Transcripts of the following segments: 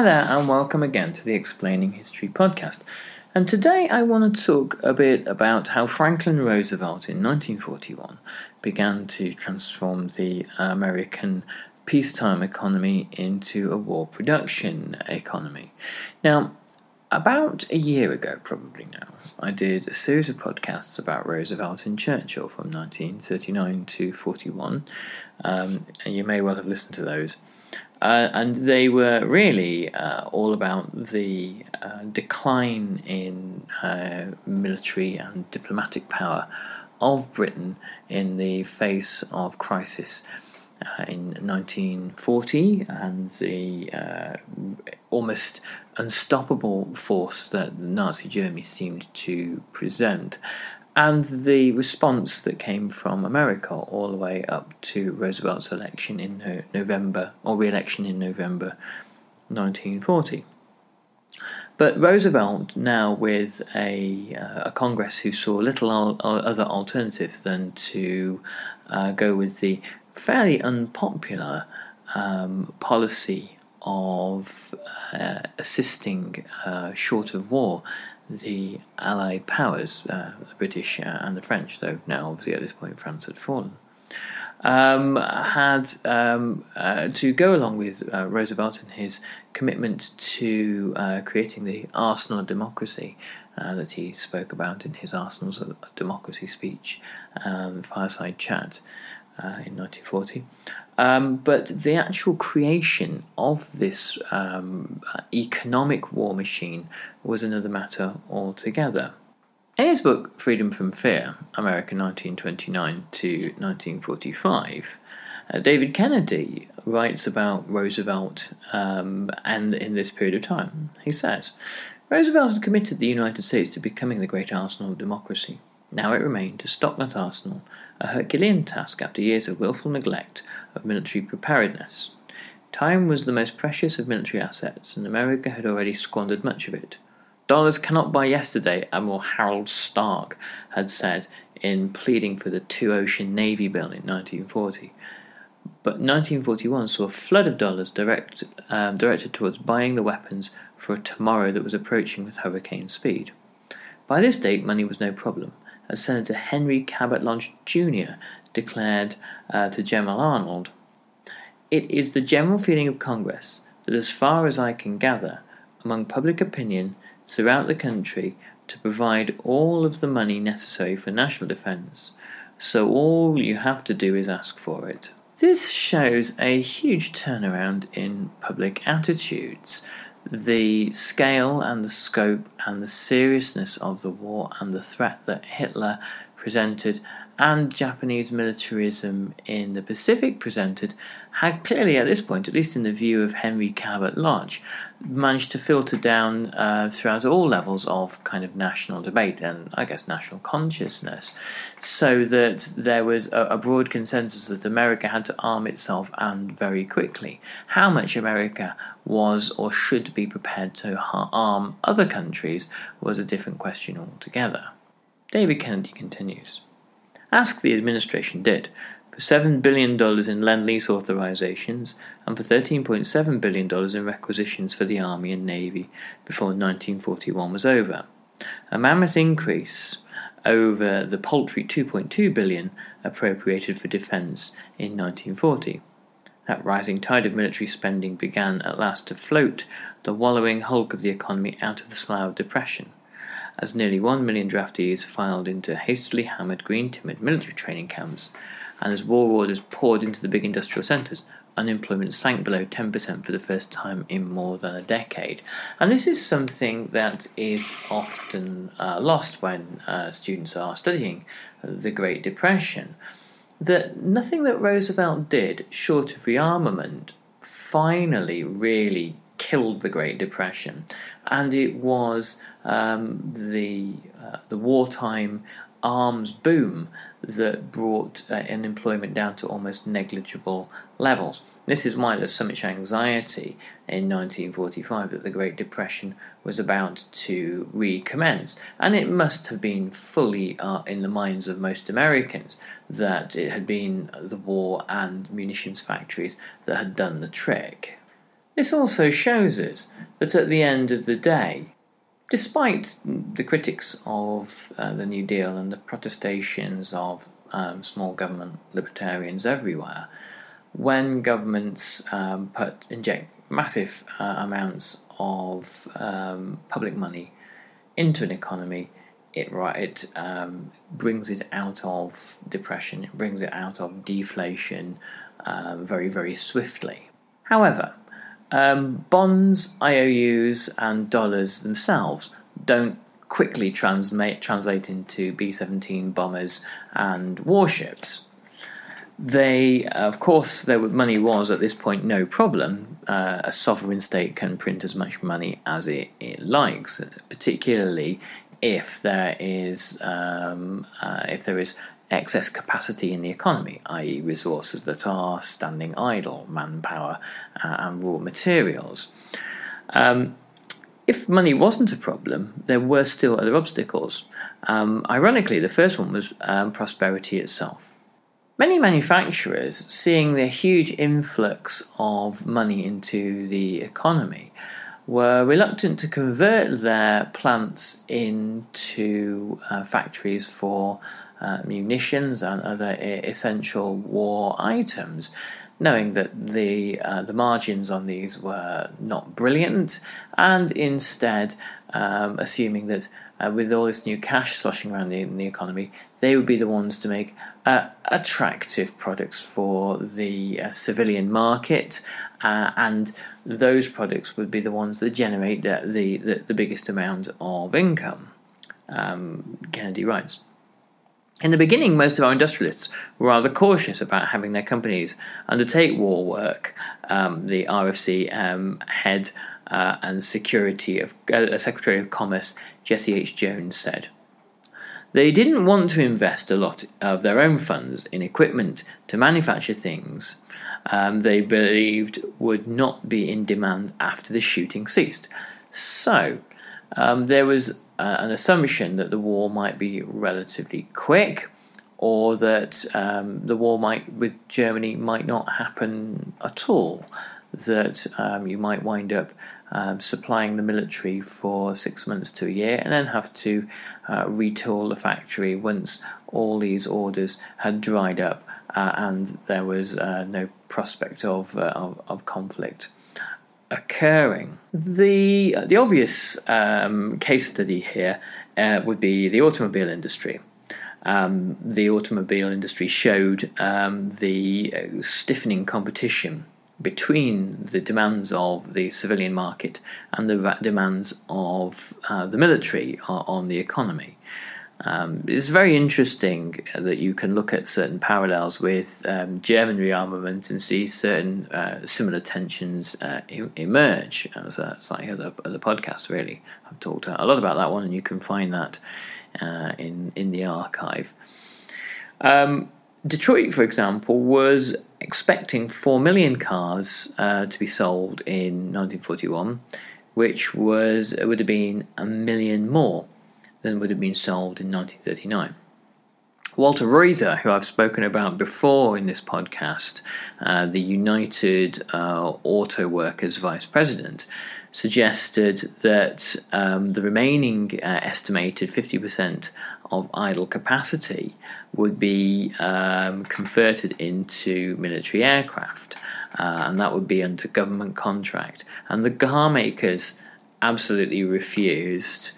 Hi there, and welcome again to the Explaining History podcast. And today I want to talk a bit about how Franklin Roosevelt in 1941 began to transform the American peacetime economy into a war production economy. Now, about a year ago, probably now, I did a series of podcasts about Roosevelt and Churchill from 1939 to 41, um, and you may well have listened to those. Uh, and they were really uh, all about the uh, decline in uh, military and diplomatic power of Britain in the face of crisis uh, in 1940 and the uh, almost unstoppable force that Nazi Germany seemed to present and the response that came from America all the way up to Roosevelt's election in November, or re election in November 1940. But Roosevelt, now with a, uh, a Congress who saw little al- other alternative than to uh, go with the fairly unpopular um, policy of uh, assisting uh, short of war the Allied powers, uh, the British uh, and the French, though now obviously at this point France had fallen, um, had um, uh, to go along with uh, Roosevelt and his commitment to uh, creating the arsenal of democracy uh, that he spoke about in his Arsenals of Democracy speech, um, fireside chat in 1940. Um, but the actual creation of this um, economic war machine was another matter altogether. In his book Freedom from Fear, America 1929 to 1945, uh, David Kennedy writes about Roosevelt um, and in this period of time. He says, Roosevelt had committed the United States to becoming the great arsenal of democracy. Now it remained to stock that arsenal, a Herculean task after years of wilful neglect of military preparedness. Time was the most precious of military assets, and America had already squandered much of it. Dollars cannot buy yesterday, Admiral Harold Stark had said in pleading for the Two Ocean Navy Bill in 1940. But 1941 saw a flood of dollars direct, um, directed towards buying the weapons for a tomorrow that was approaching with hurricane speed. By this date, money was no problem, as Senator Henry Cabot Lodge Jr declared uh, to General Arnold, It is the general feeling of Congress that, as far as I can gather, among public opinion throughout the country, to provide all of the money necessary for national defense, so all you have to do is ask for it. This shows a huge turnaround in public attitudes. The scale and the scope and the seriousness of the war and the threat that Hitler presented and Japanese militarism in the Pacific presented had clearly, at this point, at least in the view of Henry Cabot Lodge, managed to filter down uh, throughout all levels of kind of national debate and, I guess, national consciousness, so that there was a, a broad consensus that America had to arm itself and very quickly. How much America was or should be prepared to arm other countries was a different question altogether. David Kennedy continues. Ask the administration did, for $7 billion in Lend Lease authorizations and for $13.7 billion in requisitions for the Army and Navy before 1941 was over. A mammoth increase over the paltry 2.2 billion appropriated for defense in 1940. That rising tide of military spending began at last to float the wallowing hulk of the economy out of the slough of depression as nearly 1 million draftees filed into hastily hammered green timid military training camps, and as war orders poured into the big industrial centres, unemployment sank below 10% for the first time in more than a decade. And this is something that is often uh, lost when uh, students are studying the Great Depression. That nothing that Roosevelt did, short of rearmament, finally really killed the Great Depression, and it was um, the uh, the wartime arms boom that brought uh, unemployment down to almost negligible levels. This is why there's so much anxiety in 1945 that the Great Depression was about to recommence. And it must have been fully uh, in the minds of most Americans that it had been the war and munitions factories that had done the trick. This also shows us that at the end of the day, despite the critics of uh, the New Deal and the protestations of um, small government libertarians everywhere, when governments um, put inject massive uh, amounts of um, public money into an economy, it right it um, brings it out of depression, it brings it out of deflation um, very very swiftly. However, um, bonds, IOUs, and dollars themselves don't quickly transmate, translate into B 17 bombers and warships. They, of course, their money was at this point no problem. Uh, a sovereign state can print as much money as it, it likes, particularly if there is um, uh, if there is excess capacity in the economy, i.e., resources that are standing idle, manpower, uh, and raw materials. Um, if money wasn't a problem, there were still other obstacles. Um, ironically, the first one was um, prosperity itself. Many manufacturers, seeing the huge influx of money into the economy, were reluctant to convert their plants into uh, factories for uh, munitions and other essential war items, knowing that the uh, the margins on these were not brilliant, and instead um, assuming that uh, with all this new cash sloshing around in the economy, they would be the ones to make uh, attractive products for the uh, civilian market, uh, and those products would be the ones that generate the, the, the biggest amount of income. Um, Kennedy writes. In the beginning, most of our industrialists were rather cautious about having their companies undertake war work. Um, the RFC um, head uh, and security of uh, Secretary of Commerce Jesse H. Jones said. They didn't want to invest a lot of their own funds in equipment to manufacture things um, they believed would not be in demand after the shooting ceased. So, um, there was uh, an assumption that the war might be relatively quick, or that um, the war might with Germany might not happen at all. That um, you might wind up um, supplying the military for six months to a year, and then have to uh, retool the factory once all these orders had dried up uh, and there was uh, no prospect of, uh, of, of conflict occurring. The the obvious um, case study here uh, would be the automobile industry. Um, the automobile industry showed um, the uh, stiffening competition between the demands of the civilian market and the demands of uh, the military on the economy. Um, it's very interesting that you can look at certain parallels with um, German rearmament and see certain uh, similar tensions uh, emerge. As a, it's like other, other podcasts, really. I've talked a lot about that one, and you can find that uh, in, in the archive. Um, Detroit, for example, was expecting 4 million cars uh, to be sold in 1941, which was would have been a million more than would have been sold in 1939. Walter Reuther, who I've spoken about before in this podcast, uh, the United uh, Auto Workers Vice President, suggested that um, the remaining uh, estimated 50% of idle capacity would be um, converted into military aircraft, uh, and that would be under government contract. And the car makers absolutely refused.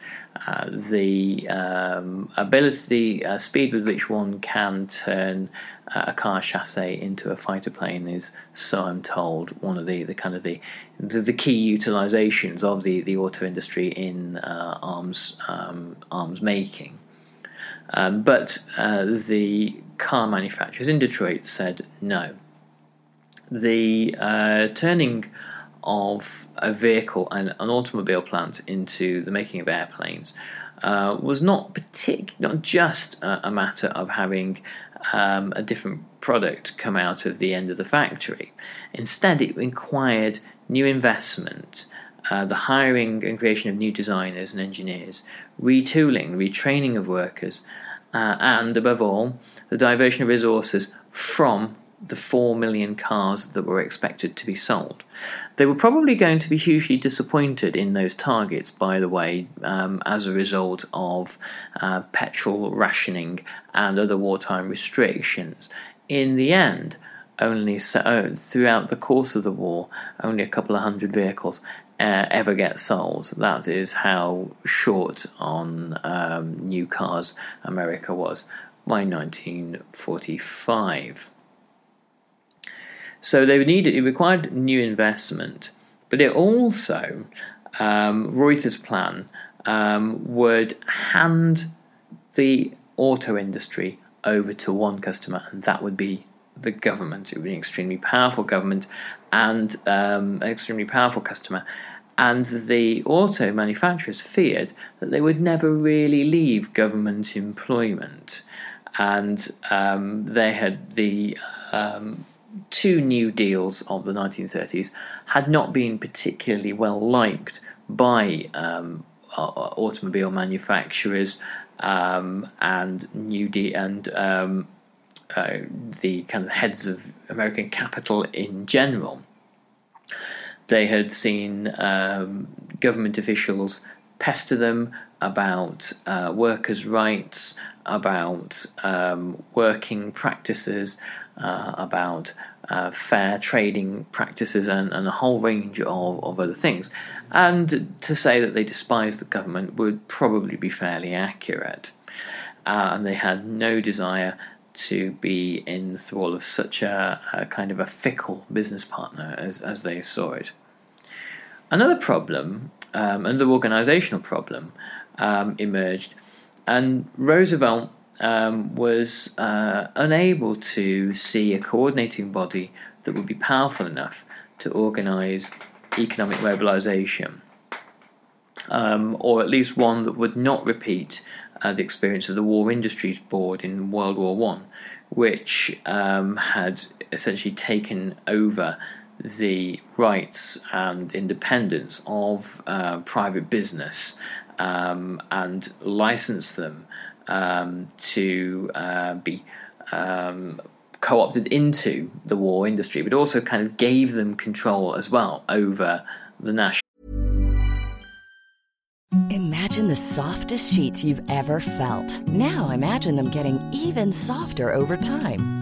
Uh, the um, ability, the uh, speed with which one can turn uh, a car chassis into a fighter plane is, so I'm told, one of the, the kind of the, the, the key utilizations of the, the auto industry in uh, arms um, arms making. Um, but uh, the car manufacturers in Detroit said no. The turning of a vehicle and an automobile plant into the making of airplanes uh, was not partic- not just a, a matter of having um, a different product come out of the end of the factory. Instead, it required new investment, uh, the hiring and creation of new designers and engineers, retooling, retraining of workers, uh, and above all, the diversion of resources from the 4 million cars that were expected to be sold. They were probably going to be hugely disappointed in those targets, by the way, um, as a result of uh, petrol rationing and other wartime restrictions. In the end, only so, uh, throughout the course of the war, only a couple of hundred vehicles uh, ever get sold. That is how short on um, new cars America was by 1945. So they needed, it required new investment, but it also, um, Reuther's plan um, would hand the auto industry over to one customer, and that would be the government. It would be an extremely powerful government and um, an extremely powerful customer. And the auto manufacturers feared that they would never really leave government employment. And um, they had the um, two new deals of the 1930s had not been particularly well liked by um, automobile manufacturers um, and new de- and um, uh, the kind of heads of American capital in general. They had seen um, government officials pester them about uh, workers' rights, about um, working practices, uh, about uh, fair trading practices, and, and, a whole range of, of other things. And to say that they despised the government would probably be fairly accurate. Uh, and they had no desire to be in the thrall of such a, a, kind of a fickle business partner as, as they saw it. Another problem, um, another organizational problem, um, emerged, and Roosevelt um, was uh, unable to see a coordinating body that would be powerful enough to organize economic mobilization, um, or at least one that would not repeat uh, the experience of the War Industries Board in World War One, which um, had essentially taken over the rights and independence of uh, private business um, and licensed them um, to uh, be um, co opted into the war industry, but also kind of gave them control as well over the national. Imagine the softest sheets you've ever felt. Now imagine them getting even softer over time.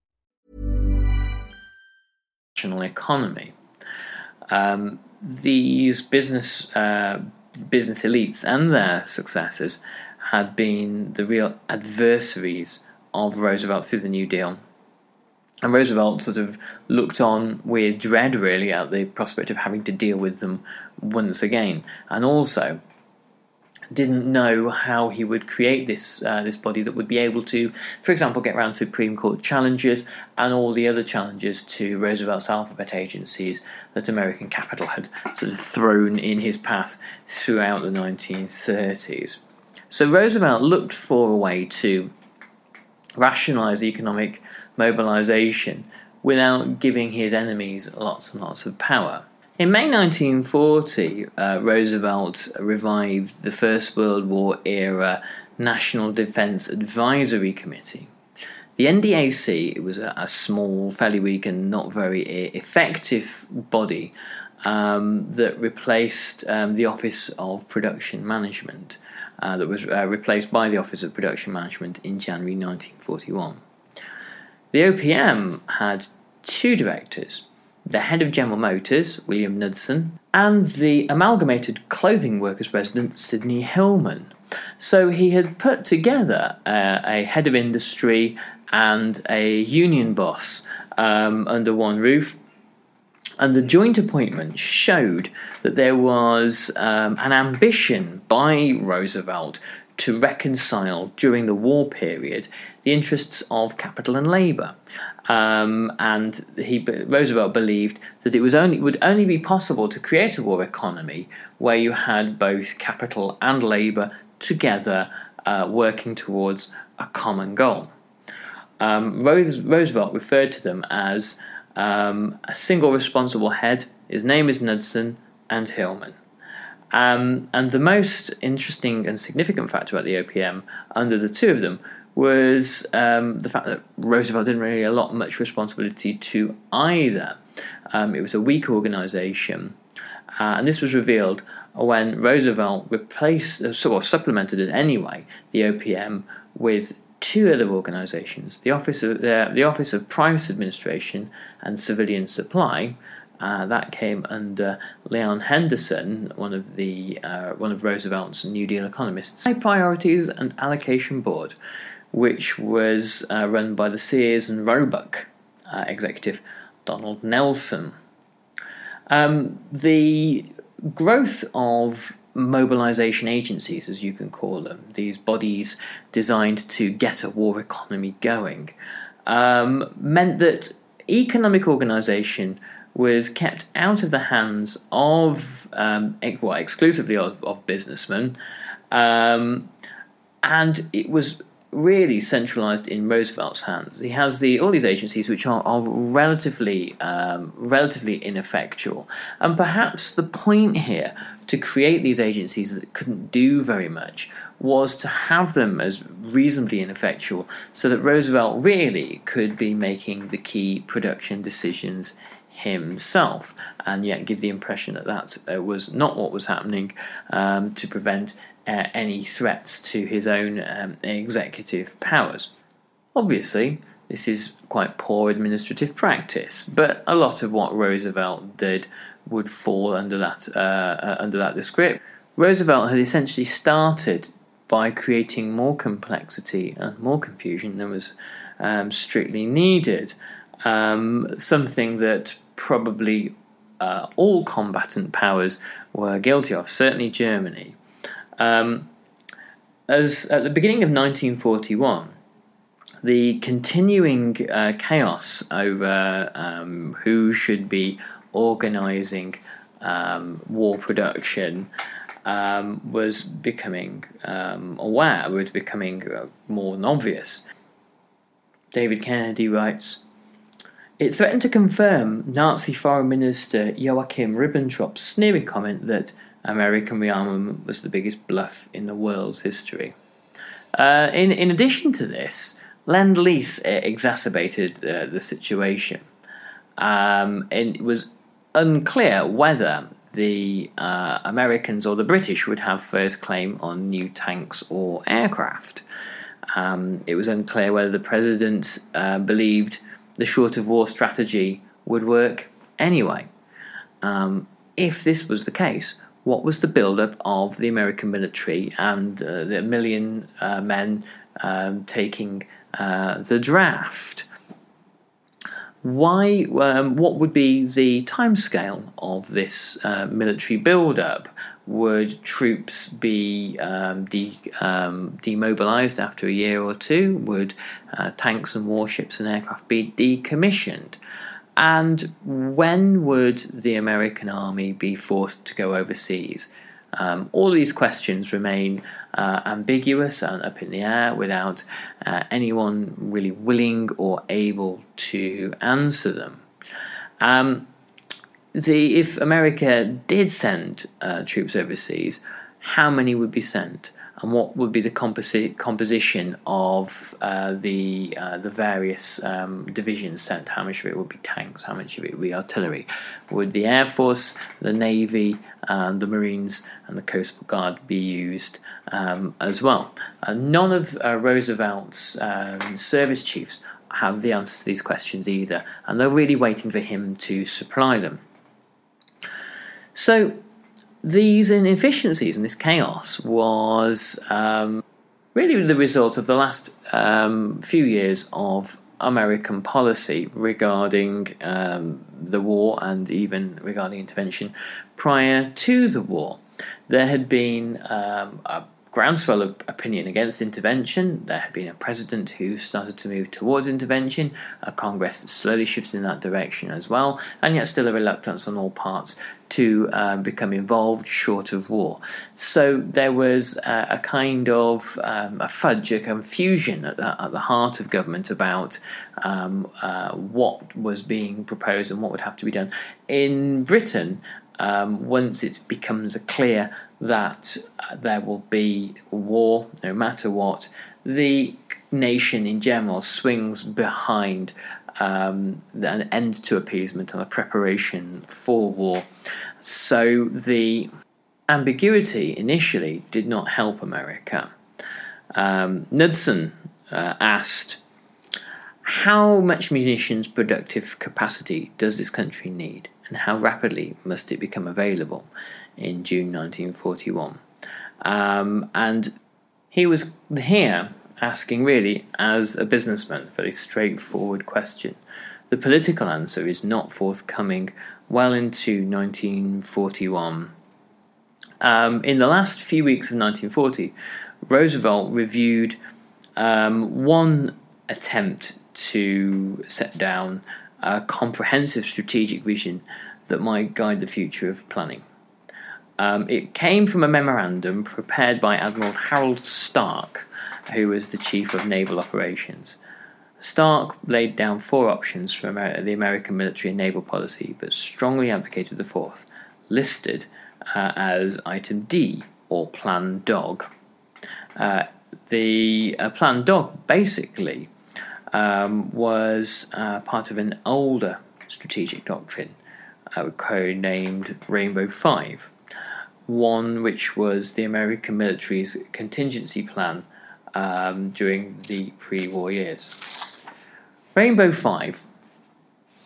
Economy. Um, these business uh, business elites and their successors had been the real adversaries of Roosevelt through the New Deal. And Roosevelt sort of looked on with dread, really, at the prospect of having to deal with them once again. And also, didn't know how he would create this uh, this body that would be able to, for example, get around Supreme Court challenges and all the other challenges to Roosevelt's alphabet agencies that American capital had sort of thrown in his path throughout the 1930s. So Roosevelt looked for a way to rationalize economic mobilization without giving his enemies lots and lots of power. In May 1940, uh, Roosevelt revived the First World War era National Defense Advisory Committee. The NDAC it was a, a small, fairly weak, and not very effective body um, that replaced um, the Office of Production Management, uh, that was uh, replaced by the Office of Production Management in January 1941. The OPM had two directors the head of General Motors, William Knudsen, and the Amalgamated Clothing Workers President, Sidney Hillman. So he had put together uh, a head of industry and a union boss um, under one roof. And the joint appointment showed that there was um, an ambition by Roosevelt to reconcile during the war period the interests of capital and labour. Um, and he Roosevelt believed that it was only would only be possible to create a war economy where you had both capital and labour together uh, working towards a common goal. Um, Rose, Roosevelt referred to them as um, a single responsible head. His name is Knudsen and Hillman. Um, and the most interesting and significant factor about the OPM under the two of them was um, the fact that Roosevelt didn't really allot much responsibility to either. Um, it was a weak organisation, uh, and this was revealed when Roosevelt replaced, or sort of supplemented it anyway, the OPM with two other organisations: the Office of uh, the Office of Price Administration and Civilian Supply. Uh, that came under Leon Henderson, one of the uh, one of Roosevelt's New Deal economists. High Priorities and Allocation Board, which was uh, run by the Sears and Roebuck uh, executive Donald Nelson. Um, the growth of mobilization agencies, as you can call them, these bodies designed to get a war economy going, um, meant that economic organization was kept out of the hands of, um, exclusively of, of businessmen, um, and it was really centralized in Roosevelt's hands. He has the all these agencies which are, are relatively um, relatively ineffectual, and perhaps the point here to create these agencies that couldn't do very much was to have them as reasonably ineffectual, so that Roosevelt really could be making the key production decisions himself, and yet give the impression that that uh, was not what was happening um, to prevent uh, any threats to his own um, executive powers. Obviously, this is quite poor administrative practice, but a lot of what Roosevelt did would fall under that uh, uh, under that description. Roosevelt had essentially started by creating more complexity and more confusion than was um, strictly needed. Um, something that probably uh, all combatant powers were guilty of, certainly Germany. Um, as at the beginning of 1941, the continuing uh, chaos over um, who should be organising um, war production um, was becoming um, aware, was becoming uh, more obvious. David Kennedy writes, it threatened to confirm Nazi Foreign Minister Joachim Ribbentrop's sneering comment that American rearmament was the biggest bluff in the world's history. Uh, in, in addition to this, Lend Lease uh, exacerbated uh, the situation. Um, and it was unclear whether the uh, Americans or the British would have first claim on new tanks or aircraft. Um, it was unclear whether the president uh, believed the short of war strategy would work anyway. Um, if this was the case, what was the build-up of the American military and uh, the million uh, men um, taking uh, the draft. Why? Um, what would be the timescale of this uh, military build-up? Would troops be um, de- um, demobilized after a year or two? Would uh, tanks and warships and aircraft be decommissioned? And when would the American army be forced to go overseas? Um, all these questions remain uh, ambiguous and up in the air without uh, anyone really willing or able to answer them. Um, the, if America did send uh, troops overseas, how many would be sent? And what would be the composi- composition of uh, the uh, the various um, divisions sent? How much of it would be tanks? How much of it would be artillery? Would the Air Force, the Navy, uh, the Marines, and the Coast Guard be used um, as well? Uh, none of uh, Roosevelt's um, service chiefs have the answer to these questions either, and they're really waiting for him to supply them. So these inefficiencies and this chaos was um, really the result of the last um, few years of American policy regarding um, the war and even regarding intervention prior to the war. There had been um, a groundswell of opinion against intervention. There had been a president who started to move towards intervention, a Congress that slowly shifted in that direction as well, and yet still a reluctance on all parts to um, become involved short of war. So there was uh, a kind of um, a fudge, a confusion at the, at the, heart of government about um, uh, what was being proposed and what would have to be done. In Britain, um, once it becomes a clear that there will be war no matter what, the nation in general swings behind um, an end to appeasement and a preparation for war. So the ambiguity initially did not help America. Um, Knudsen uh, asked, How much munitions productive capacity does this country need, and how rapidly must it become available in June 1941? Um, and he was here asking, really, as a businessman, a very straightforward question. The political answer is not forthcoming well into 1941. Um, in the last few weeks of 1940, Roosevelt reviewed um, one attempt to set down a comprehensive strategic vision that might guide the future of planning. Um, it came from a memorandum prepared by Admiral Harold Stark, who was the chief of naval operations. Stark laid down four options for Amer- the American military and naval policy, but strongly advocated the fourth, listed uh, as item D, or Plan Dog. Uh, the uh, Plan Dog basically um, was uh, part of an older strategic doctrine, uh, codenamed Rainbow Five, one which was the American military's contingency plan um, during the pre war years. Rainbow Five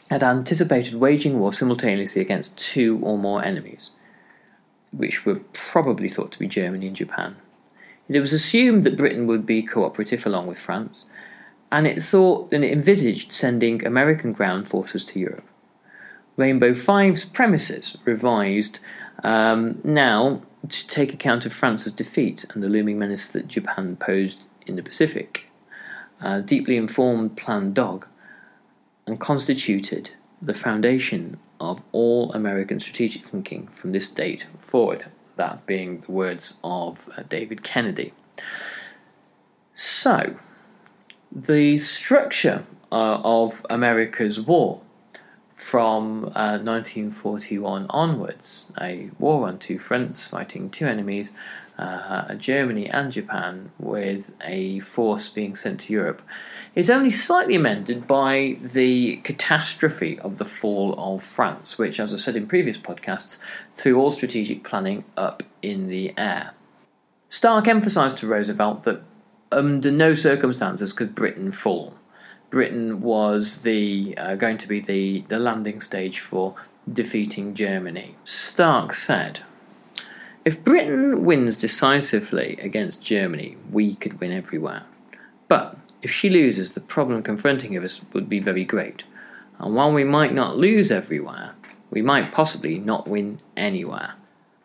had anticipated waging war simultaneously against two or more enemies, which were probably thought to be Germany and Japan. It was assumed that Britain would be cooperative along with France, and it thought and it envisaged sending American ground forces to Europe. Rainbow Five's premises revised um, now to take account of France's defeat and the looming menace that Japan posed in the Pacific uh, deeply informed Plan Dog and constituted the foundation of all American strategic thinking from this date forward, that being the words of uh, David Kennedy. So, the structure uh, of America's war from uh, 1941 onwards, a war on two fronts fighting two enemies, uh, Germany and Japan, with a force being sent to Europe, is only slightly amended by the catastrophe of the fall of France, which, as I've said in previous podcasts, threw all strategic planning up in the air. Stark emphasised to Roosevelt that under no circumstances could Britain fall. Britain was the uh, going to be the, the landing stage for defeating Germany. Stark said, If Britain wins decisively against Germany, we could win everywhere. But if she loses, the problem confronting us would be very great. And while we might not lose everywhere, we might possibly not win anywhere.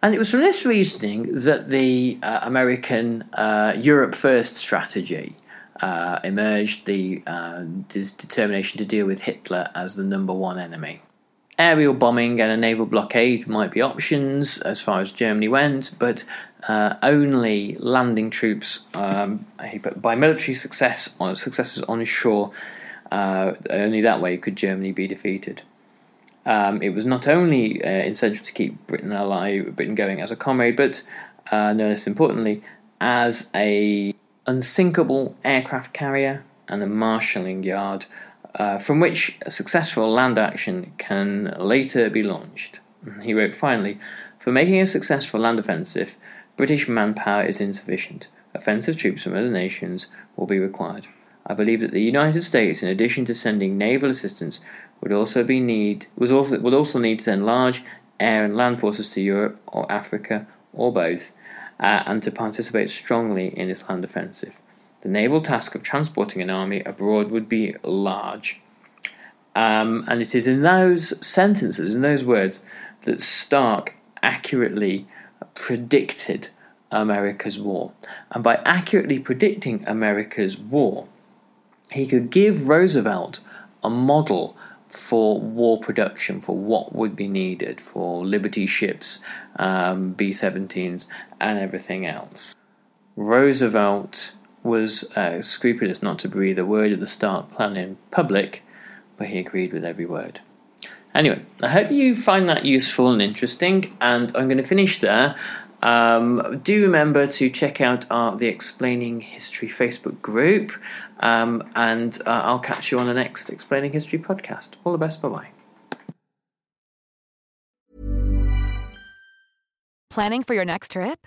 And it was from this reasoning that the uh, American uh, Europe First strategy uh, emerged the uh, determination to deal with Hitler as the number one enemy. Aerial bombing and a naval blockade might be options as far as Germany went, but uh, only landing troops um, by military success on successes on shore. Uh, only that way could Germany be defeated. Um, it was not only uh, essential to keep Britain alive, Britain going as a comrade, but uh, no less importantly, as a unsinkable aircraft carrier and a marshalling yard uh, from which a successful land action can later be launched. He wrote finally, For making a successful land offensive, British manpower is insufficient. Offensive troops from other nations will be required. I believe that the United States, in addition to sending naval assistance, would also be need was also would also need to send large air and land forces to Europe or Africa or both uh, and to participate strongly in this land offensive. The naval task of transporting an army abroad would be large. Um, and it is in those sentences, in those words, that Stark accurately predicted America's war. And by accurately predicting America's war, he could give Roosevelt a model for war production, for what would be needed for Liberty ships, um, B 17s, and everything else. Roosevelt was uh, scrupulous not to breathe a word of the Stark plan in public, but he agreed with every word. Anyway, I hope you find that useful and interesting, and I'm going to finish there. Um, do remember to check out our the Explaining History Facebook group, um, and uh, I'll catch you on the next Explaining History podcast. All the best. Bye bye. Planning for your next trip?